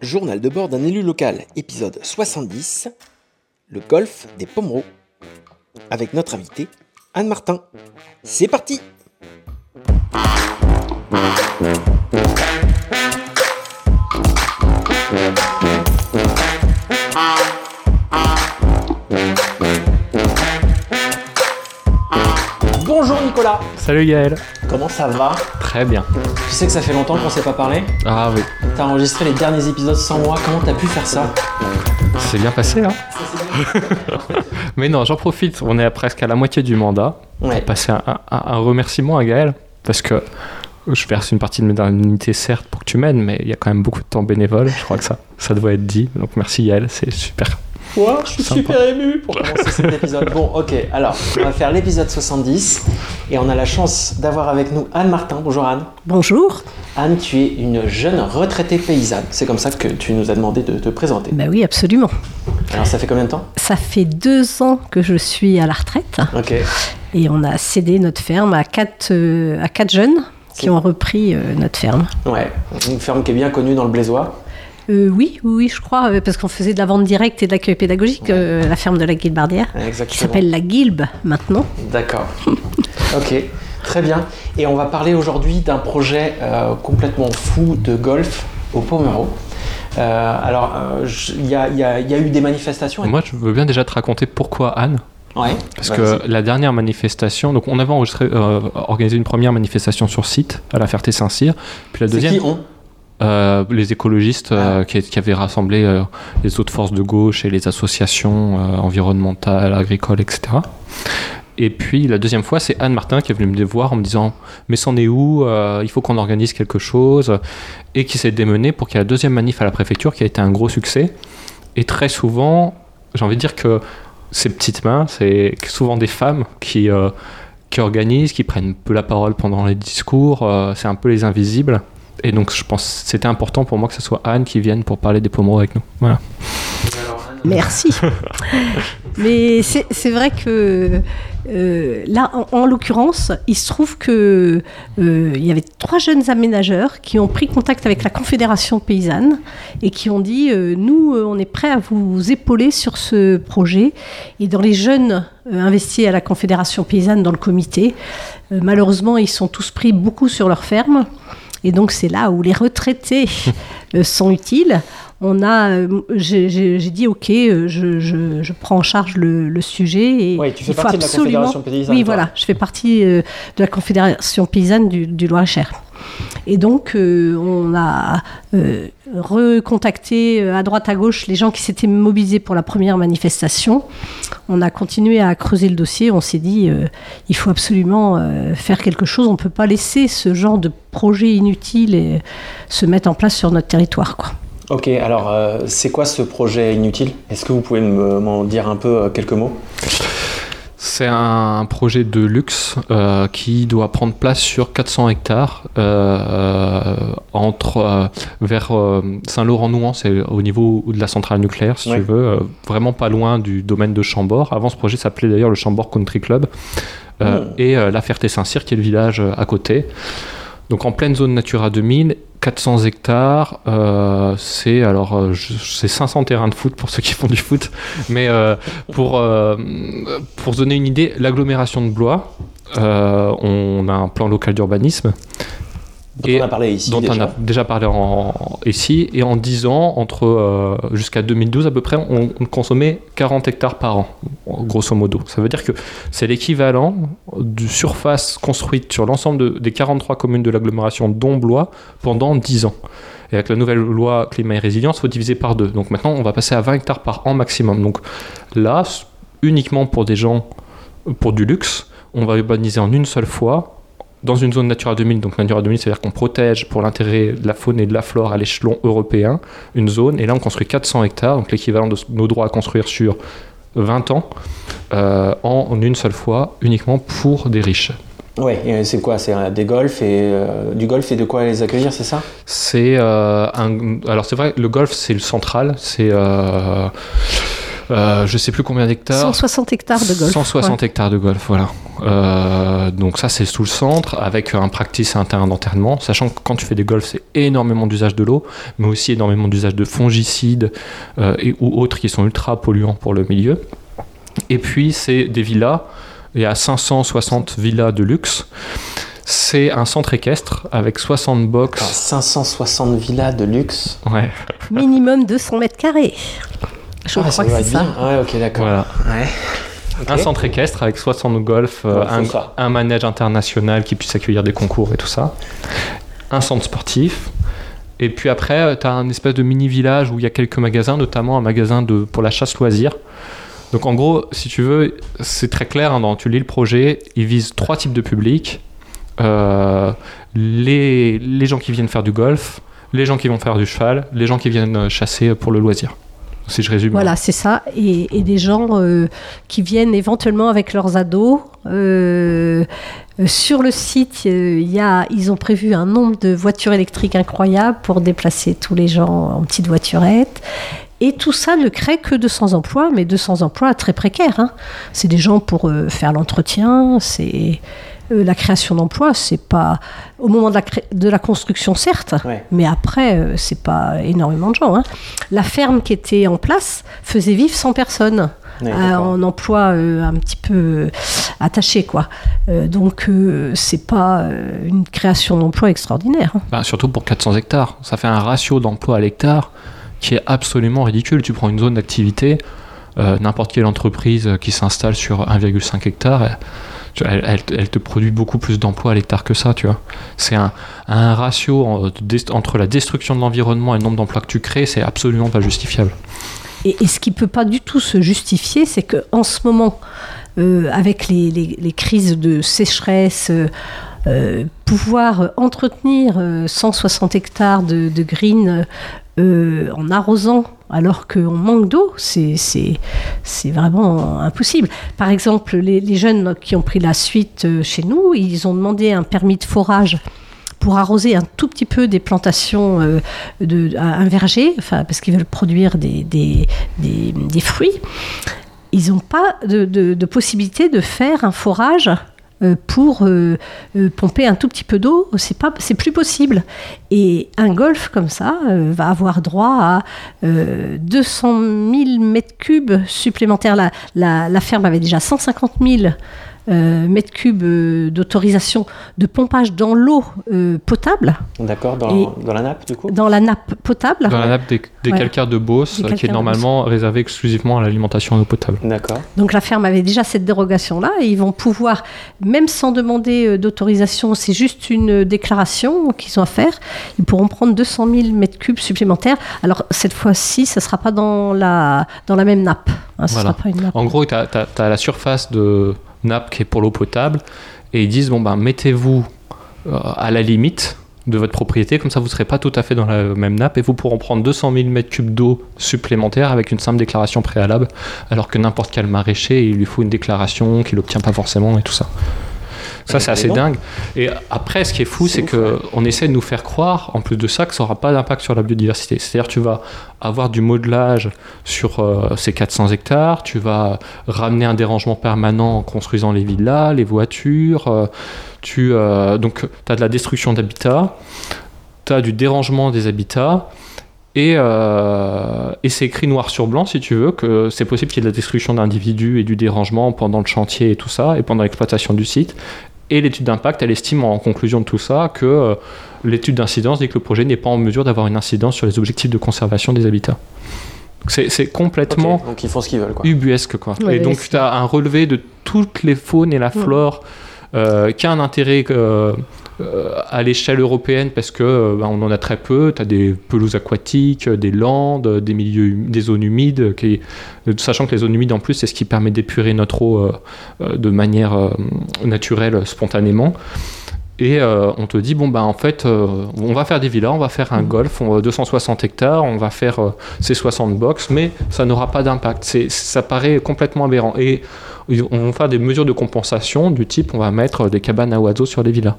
Journal de bord d'un élu local, épisode 70, le golf des Pomereaux, avec notre invité Anne Martin. C'est parti Bonjour Nicolas, Salut Yael. Comment ça va Très bien. Tu sais que ça fait longtemps qu'on s'est pas parlé Ah oui, T'as enregistré les derniers épisodes sans moi, comment t'as pu faire ça c'est bien passé hein. Mais non, j'en profite, on est à presque à la moitié du mandat. Ouais, Passer un, un- un remerciement à Gaël, parce que je verse une partie de mes indemnités certes pour que tu m'aides, mais il y a quand même beaucoup de temps bénévole, je crois que ça, ça doit être dit. Donc merci Yael, c'est super. Wow, je suis Sympa. super ému pour commencer cet épisode. Bon, ok, alors, on va faire l'épisode 70 et on a la chance d'avoir avec nous Anne Martin. Bonjour Anne. Bonjour. Anne, tu es une jeune retraitée paysanne. C'est comme ça que tu nous as demandé de te présenter. Ben oui, absolument. Alors, ça fait combien de temps? Ça fait deux ans que je suis à la retraite Ok. et on a cédé notre ferme à quatre, euh, à quatre jeunes qui ont repris euh, notre ferme. Ouais, une ferme qui est bien connue dans le Blaisois. Euh, oui, oui, je crois, euh, parce qu'on faisait de la vente directe et de l'accueil pédagogique, euh, la ferme de la Guilbardière, qui Exactement. s'appelle la Guilbe maintenant. D'accord. ok, très bien. Et on va parler aujourd'hui d'un projet euh, complètement fou de golf au Pomereux. Euh, alors, euh, il y, a, y y eu des manifestations. Moi, je veux bien déjà te raconter pourquoi Anne. Ouais. Parce que la dernière manifestation, donc on avait enregistré, euh, organisé une première manifestation sur site à la Ferté-Saint-Cyr, puis la C'est deuxième, qui on? Euh, les écologistes euh, Ah. qui, qui avaient rassemblé euh, les autres forces de gauche et les associations environnementales, agricoles, etc. Et puis la deuxième fois, c'est Anne Martin qui est venue me voir en me disant Mais c'en est où Il faut qu'on organise quelque chose? Et qui s'est démenée pour qu'il y ait la deuxième manif à la préfecture qui a été un gros succès. Et très souvent, j'ai envie de dire que ces petites mains, c'est souvent des femmes qui, qui organisent, qui prennent peu la parole pendant les discours. c'est un peu les invisibles. Et donc, je pense que c'était important pour moi que ce soit Anne qui vienne pour parler des pommeaux avec nous. Voilà. Merci. Mais c'est vrai que euh, là, en, en l'occurrence, il se trouve que euh, il y avait trois jeunes aménageurs qui ont pris contact avec la Confédération paysanne et qui ont dit euh, nous, euh, on est prêts à vous épauler sur ce projet. Et dans les jeunes investis à la Confédération paysanne dans le comité, malheureusement, ils sont tous pris beaucoup sur leur ferme. Et donc c'est là où les retraités sont utiles. On a, euh, j'ai dit ok, euh, je, je- je prends en charge le, le sujet et tu fais il faut partie de la absolument- Confédération paysanne. Oui, toi. voilà, je fais partie euh, de la Confédération paysanne du, du Loir-et-Cher. Et donc euh, on a euh, recontacté euh, à droite à gauche les gens qui s'étaient mobilisés pour la première manifestation. On a continué à creuser le dossier. On s'est dit euh, il faut absolument euh, faire quelque chose. On ne peut pas laisser ce genre de projet inutile et, se mettre en place sur notre territoire. Quoi. Ok, alors euh, c'est quoi ce projet inutile? Est-ce que vous pouvez me- m'en dire un peu euh, quelques mots? C'est un projet de luxe euh, qui doit prendre place sur 400 hectares euh, entre euh, vers euh, Saint-Laurent-Nouan, c'est au niveau de la centrale nucléaire, si Ouais. tu veux, euh, vraiment pas loin du domaine de Chambord. Avant, ce projet s'appelait d'ailleurs le Chambord Country Club euh, Mm. et euh, la Ferté-Saint-Cyr, qui est le village euh, à côté. Donc en pleine zone Natura 2000, 400 hectares, euh, c'est alors euh, c'est 500 terrains de foot pour ceux qui font du foot, mais euh, pour pour donner une idée, l'agglomération de Blois, on a un plan local d'urbanisme Dont Et on a parlé ici dont déjà. on a déjà parlé en, ici, et en 10 ans, entre euh, jusqu'à 2012 à peu près, on, on consommait 40 hectares par an, grosso modo. Ça veut dire que c'est l'équivalent de surface construite sur l'ensemble de- des 43 communes de l'agglomération dont Blois pendant 10 ans. Et avec la nouvelle loi climat et résilience, il faut diviser par deux. Donc maintenant, on va passer à 20 hectares par an maximum. Donc là, uniquement pour des gens, pour du luxe, on va urbaniser en une seule fois dans une zone Natura 2000. Donc Natura 2000, c'est-à-dire qu'on protège pour l'intérêt de la faune et de la flore à l'échelon européen une zone. Et là, on construit 400 hectares, donc l'équivalent de nos droits à construire sur 20 ans, euh, en, une seule fois, uniquement pour des riches. Ouais, et c'est quoi? C'est euh, des golfs et euh, du golf et de quoi les accueillir, c'est ça? C'est euh, un. Alors c'est vrai, le golf c'est le central, c'est. Euh, euh, je sais plus combien d'hectares. 160 hectares de golf. 160 hectares de golf, voilà. Euh, donc ça c'est sous le centre avec un practice et un terrain d'enterrement, sachant que quand tu fais des golfs c'est énormément d'usage de l'eau, mais aussi énormément d'usage de fongicides euh, et, ou autres qui sont ultra polluants pour le milieu. Et puis c'est des villas, il y a 560 villas de luxe. C'est un centre équestre avec 60 box. Alors, 560 villas de luxe. Ouais, Minimum 200 mètres carrés. Je Ah, crois que c'est ça. bien. Ouais, ok, d'accord. voilà. Ouais. Ok. Un centre équestre avec 60 golf, euh, un, manège international qui puisse accueillir des concours et tout ça. Un centre sportif. Et puis après, tu as un espèce de mini village où il y a quelques magasins, notamment un magasin de, pour la chasse loisir. Donc en gros, si tu veux, c'est très clair, hein, dans, tu lis le projet, il vise trois types de publics. Euh, les, les gens qui viennent faire du golf, les gens qui vont faire du cheval, les gens qui viennent euh, chasser pour le loisir. Si je résume. Voilà, c'est ça. Et, des gens euh, qui viennent éventuellement avec leurs ados. Euh, sur le site, euh, ils ont prévu un nombre de voitures électriques incroyable pour déplacer tous les gens en petites voiturettes. Et tout ça ne crée que 200 emplois, mais 200 emplois très précaires. hein. C'est des gens pour faire l'entretien, c'est euh, la création d'emplois. C'est pas au moment de la, cré- de la construction, certes, Ouais. mais après, euh, c'est pas énormément de gens. hein. La ferme qui était en place faisait vivre 100 personnes Ouais, euh, en emploi euh, un petit peu attaché, quoi. Euh, donc, euh, c'est pas euh, une création d'emplois extraordinaire. hein. Bah, surtout pour 400 hectares. Ça fait un ratio d'emploi à l'hectare qui est absolument ridicule. Tu prends une zone d'activité, euh, n'importe quelle entreprise qui s'installe sur 1,5 hectare, elle, te produit beaucoup plus d'emplois à l'hectare que ça, tu vois. C'est un, ratio entre la destruction de l'environnement et le nombre d'emplois que tu crées, c'est absolument pas justifiable. Et, ce qui peut pas du tout se justifier, c'est qu'en ce moment, euh, avec les crises de sécheresse, euh, euh, pouvoir entretenir euh, 160 hectares de, green euh, en arrosant alors qu'on manque d'eau, c'est vraiment impossible. Par exemple, les, jeunes qui ont pris la suite euh, chez nous, ils ont demandé un permis de forage pour arroser un tout petit peu des plantations euh, de un verger, enfin parce qu'ils veulent produire des, fruits. Ils n'ont pas de, possibilité de faire un forage euh, pour euh, euh, pomper un tout petit peu d'eau. C'est pas, plus possible. Et un golf comme ça euh, va avoir droit à euh, 200 000 mètres cubes supplémentaires. La, la, ferme avait déjà 150 000 euh, mètres cubes euh, d'autorisation de pompage dans l'eau euh, potable, D'accord, dans, dans la nappe, du coup? dans la nappe potable. Dans la nappe des, des Ouais. calcaires de Beauce, euh, qui est calcaires normalement réservée exclusivement à l'alimentation en eau potable. D'accord. Donc la ferme avait déjà cette dérogation-là et ils vont pouvoir, même sans demander euh, d'autorisation, c'est juste une déclaration qu'ils ont à faire, ils pourront prendre 200 000 mètres cubes supplémentaires. Alors cette fois-ci, ça ne sera pas dans la, dans la même nappe. hein, Voilà. sera pas une nappe. En gros, tu as, la surface de nappe qui est pour l'eau potable et ils disent bon ben mettez-vous euh, à la limite de votre propriété, comme ça vous ne serez pas tout à fait dans la même nappe et vous pourrez prendre 200 000 m3 d'eau supplémentaire avec une simple déclaration préalable, alors que n'importe quel maraîcher, il lui faut une déclaration qu'il n'obtient pas forcément et tout ça. Ça, c'est assez dingue. Et après, ce qui est fou, C'est c'est ouf, que on essaie de nous faire croire, en plus de ça, que ça n'aura pas d'impact sur la biodiversité. C'est-à-dire, tu vas avoir du modelage sur euh, ces 400 hectares, tu vas ramener un dérangement permanent en construisant les villas, les voitures, euh, tu, euh, donc tu as de la destruction d'habitats, tu as du dérangement des habitats, et, euh, et c'est écrit noir sur blanc, si tu veux, que c'est possible qu'il y ait de la destruction d'individus et du dérangement pendant le chantier et tout ça, et pendant l'exploitation du site. Et l'étude d'impact, elle estime en conclusion de tout ça que euh, l'étude d'incidence dit que le projet n'est pas en mesure d'avoir une incidence sur les objectifs de conservation des habitats. C'est complètement Donc ils font ce qu'ils veulent, quoi. ubuesque. Quoi. Ouais, et donc, tu as un relevé de toutes les faunes et la flore euh, qui a un intérêt euh, à l'échelle européenne parce que euh, ben, on en a très peu. Tu as des pelouses aquatiques, des landes, des milieux, hum- des zones humides, qui, euh, sachant que les zones humides en plus, c'est ce qui permet d'épurer notre eau euh, euh, de manière euh, naturelle, spontanément. Et euh, on te dit, bon, bah, en fait, euh, on va faire des villas, on va faire un golf, on, 260 hectares, on va faire euh, ces 60 box, mais ça n'aura pas d'impact. Ça paraît complètement aberrant. Et on va faire des mesures de compensation du type, on va mettre des cabanes à oiseaux sur les villas.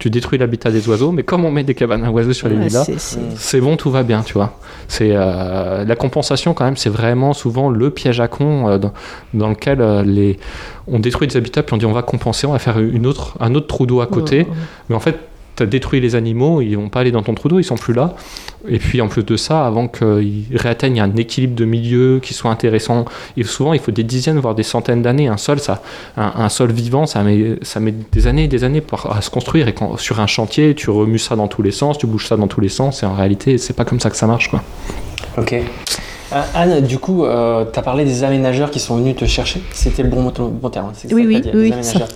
Tu détruis l'habitat des oiseaux, mais comme on met des cabanes à oiseaux sur les Ouais, villas, c'est- bon, tout va bien, tu vois. C'est euh, la compensation quand même, c'est vraiment souvent le piège à con euh, dans, dans lequel euh, les on détruit des habitats puis on dit on va compenser, on va faire une autre un autre trou d'eau à côté, mais en fait tu as détruit les animaux, ils vont pas aller dans ton trou d'eau, ils sont plus là. Et puis en plus de ça, avant qu'ils réatteignent un équilibre de milieu qui soit intéressant, souvent il faut des dizaines voire des centaines d'années. Un sol, ça, un, sol vivant, ça met, des années et des années à se construire. Et quand sur un chantier, tu remues ça dans tous les sens, tu bouges ça dans tous les sens, et en réalité, c'est pas comme ça que ça marche, quoi. Ok. Euh, Anne, du coup, tu as parlé des aménageurs qui sont venus te chercher. C'était le bon, mot- bon terme. c'est Oui, oui, dit, oui, des aménageurs.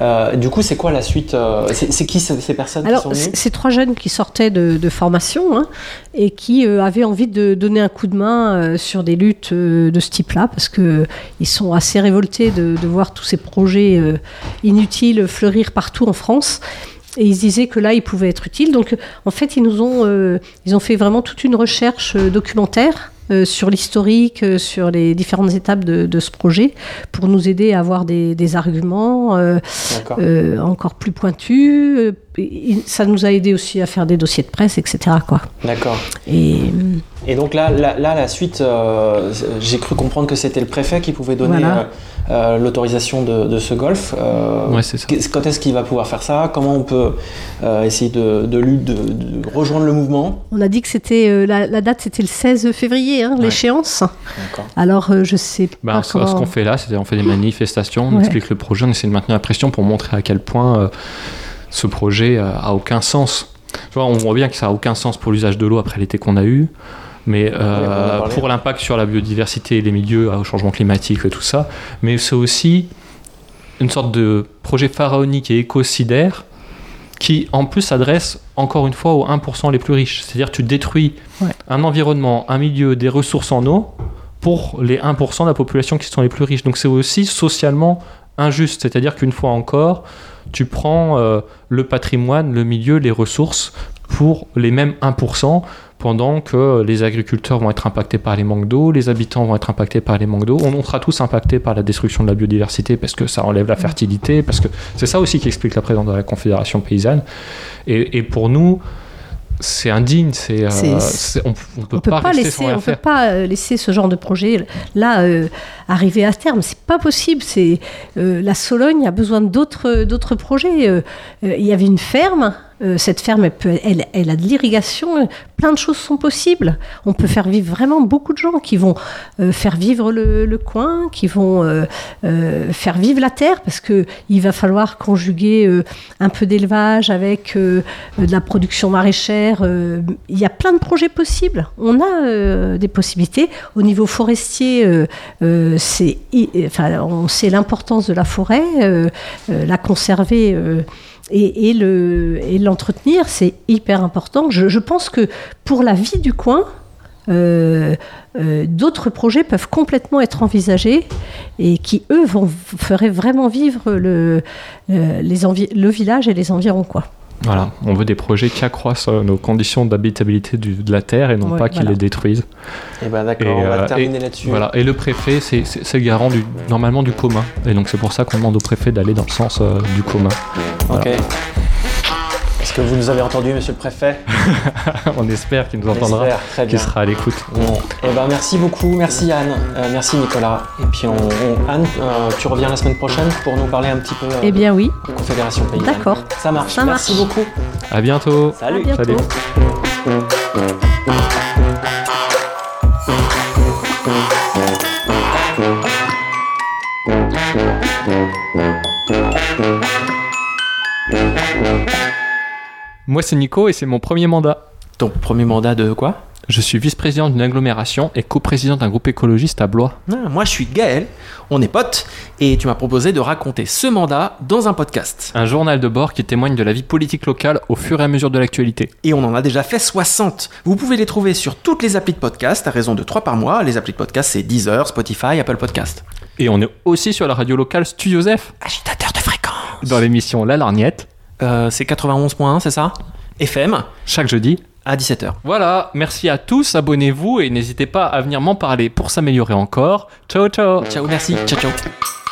Euh, du coup, c'est quoi la suite euh, C'est qui ces ces personnes Alors, qui sont c- venues ces trois jeunes qui sortaient de, de formation hein, et qui euh, avaient envie de donner un coup de main euh, sur des luttes euh, de ce type-là, parce que ils sont assez révoltés de, de voir tous ces projets euh, inutiles fleurir partout en France. Et ils se disaient que là, ils pouvaient être utiles. Donc, en fait, ils nous ont, euh, ils ont fait vraiment toute une recherche euh, documentaire euh, sur l'historique, euh, sur les différentes étapes de, de ce projet, pour nous aider à avoir des, des arguments. euh, encore plus pointu. et ça nous a aidé aussi à faire des dossiers de presse, etc. D'accord. Et Et donc là, là, là, la suite, j'ai cru comprendre que c'était le préfet qui pouvait donner Voilà. Euh, l'autorisation de, de ce golf. Euh, Ouais, ça. Quand est-ce qu'il va pouvoir faire ça? Comment on peut euh, essayer de, de, lui- de- de rejoindre le mouvement? On a dit que c'était euh, la, la date, c'était le 16 février, hein, Ouais. l'échéance. Alors euh, je sais pas Ben, ce comment. ce qu'on fait là, c'est on fait des manifestations, on Ouais. explique le projet, on essaie de maintenir la pression pour montrer à quel point euh, ce projet euh, a aucun sens. Tu vois, on voit bien que ça a aucun sens pour l'usage de l'eau après l'été qu'on a eu, mais euh, pour l'impact sur la biodiversité et les milieux, euh, au changement climatique et tout ça. Mais c'est aussi une sorte de projet pharaonique et écocidaire qui en plus s'adresse encore une fois aux 1% les plus riches. C'est-à-dire tu détruis Ouais. un environnement, un milieu, des ressources en eau pour les 1% de la population qui sont les plus riches. Donc c'est aussi socialement injuste. C'est-à-dire qu'une fois encore, tu prends euh, le patrimoine, le milieu, les ressources pour les mêmes 1%, pendant que les agriculteurs vont être impactés par les manques d'eau, les habitants vont être impactés par les manques d'eau, on sera tous impactés par la destruction de la biodiversité parce que ça enlève la fertilité, parce que c'est ça aussi qui explique la présence de la Confédération paysanne. Et, et pour nous, c'est indigne, c'est, euh, on, on peut pas, laisser, on peut pas euh, laisser ce genre de projet là euh, arriver à terme. C'est pas possible. C'est euh, la Sologne a besoin d'autres d'autres projets. Il y avait une ferme. Euh, cette ferme, elle, a de l'irrigation. Plein de choses sont possibles. On peut faire vivre vraiment beaucoup de gens qui vont euh, faire vivre le, coin, qui vont euh, euh, faire vivre la terre, parce que il va falloir conjuguer euh, un peu d'élevage avec euh, de la production maraîchère. euh, il y a plein de projets possibles. On a euh, des possibilités. Au niveau forestier, euh, euh, on sait l'importance de la forêt, euh, euh, la conserver. Et, et le, et l'entretenir, c'est hyper important. Je, pense que pour la vie du coin, euh, euh, d'autres projets peuvent complètement être envisagés et qui, eux, vont, feraient vraiment vivre le, euh, le village et les environs. Quoi. Voilà, on veut des projets qui accroissent euh, nos conditions d'habitabilité de la terre et non Ouais, pas qui voilà. les détruisent. Et ben d'accord, on va euh, terminer là-dessus. Voilà. Et le préfet, c'est le garant du, normalement du commun. Et donc c'est pour ça qu'on demande au préfet d'aller dans le sens euh, du commun. Ok. Que vous nous avez entendu, monsieur le préfet on espère qu'il nous entendra, qu'il sera à l'écoute. Bon, eh ben merci beaucoup, merci Anne, Euh, merci Nicolas. Et puis on, on- Anne, euh, tu reviens la semaine prochaine pour nous parler un petit peu euh, Eh bien oui, de Confédération Paysanne. D'accord. Ça marche. Ça merci marche. beaucoup. À bientôt. Salut. à bientôt. Salut. Moi c'est Nico et c'est mon premier mandat. Ton premier mandat de quoi? Je suis vice-président d'une agglomération et coprésident d'un groupe écologiste à Blois. Ah, Moi, je suis Gaël, on est potes, et tu m'as proposé de raconter ce mandat dans un podcast. Un journal de bord qui témoigne de la vie politique locale au fur et à mesure de l'actualité. Et on en a déjà fait 60. Vous pouvez les trouver sur toutes les applis de podcast, à raison de 3 par mois. Les applis de podcast, c'est Deezer, Spotify, Apple Podcast. Et on est aussi sur la radio locale Studio Zef, Agitateur de fréquence. dans l'émission La Larniette, Euh, c'est 91.1, c'est ça? FM, chaque jeudi. à 17h. Voilà, merci à tous, abonnez-vous et n'hésitez pas à venir m'en parler pour s'améliorer encore. Ciao ciao Ciao, merci, ciao ciao.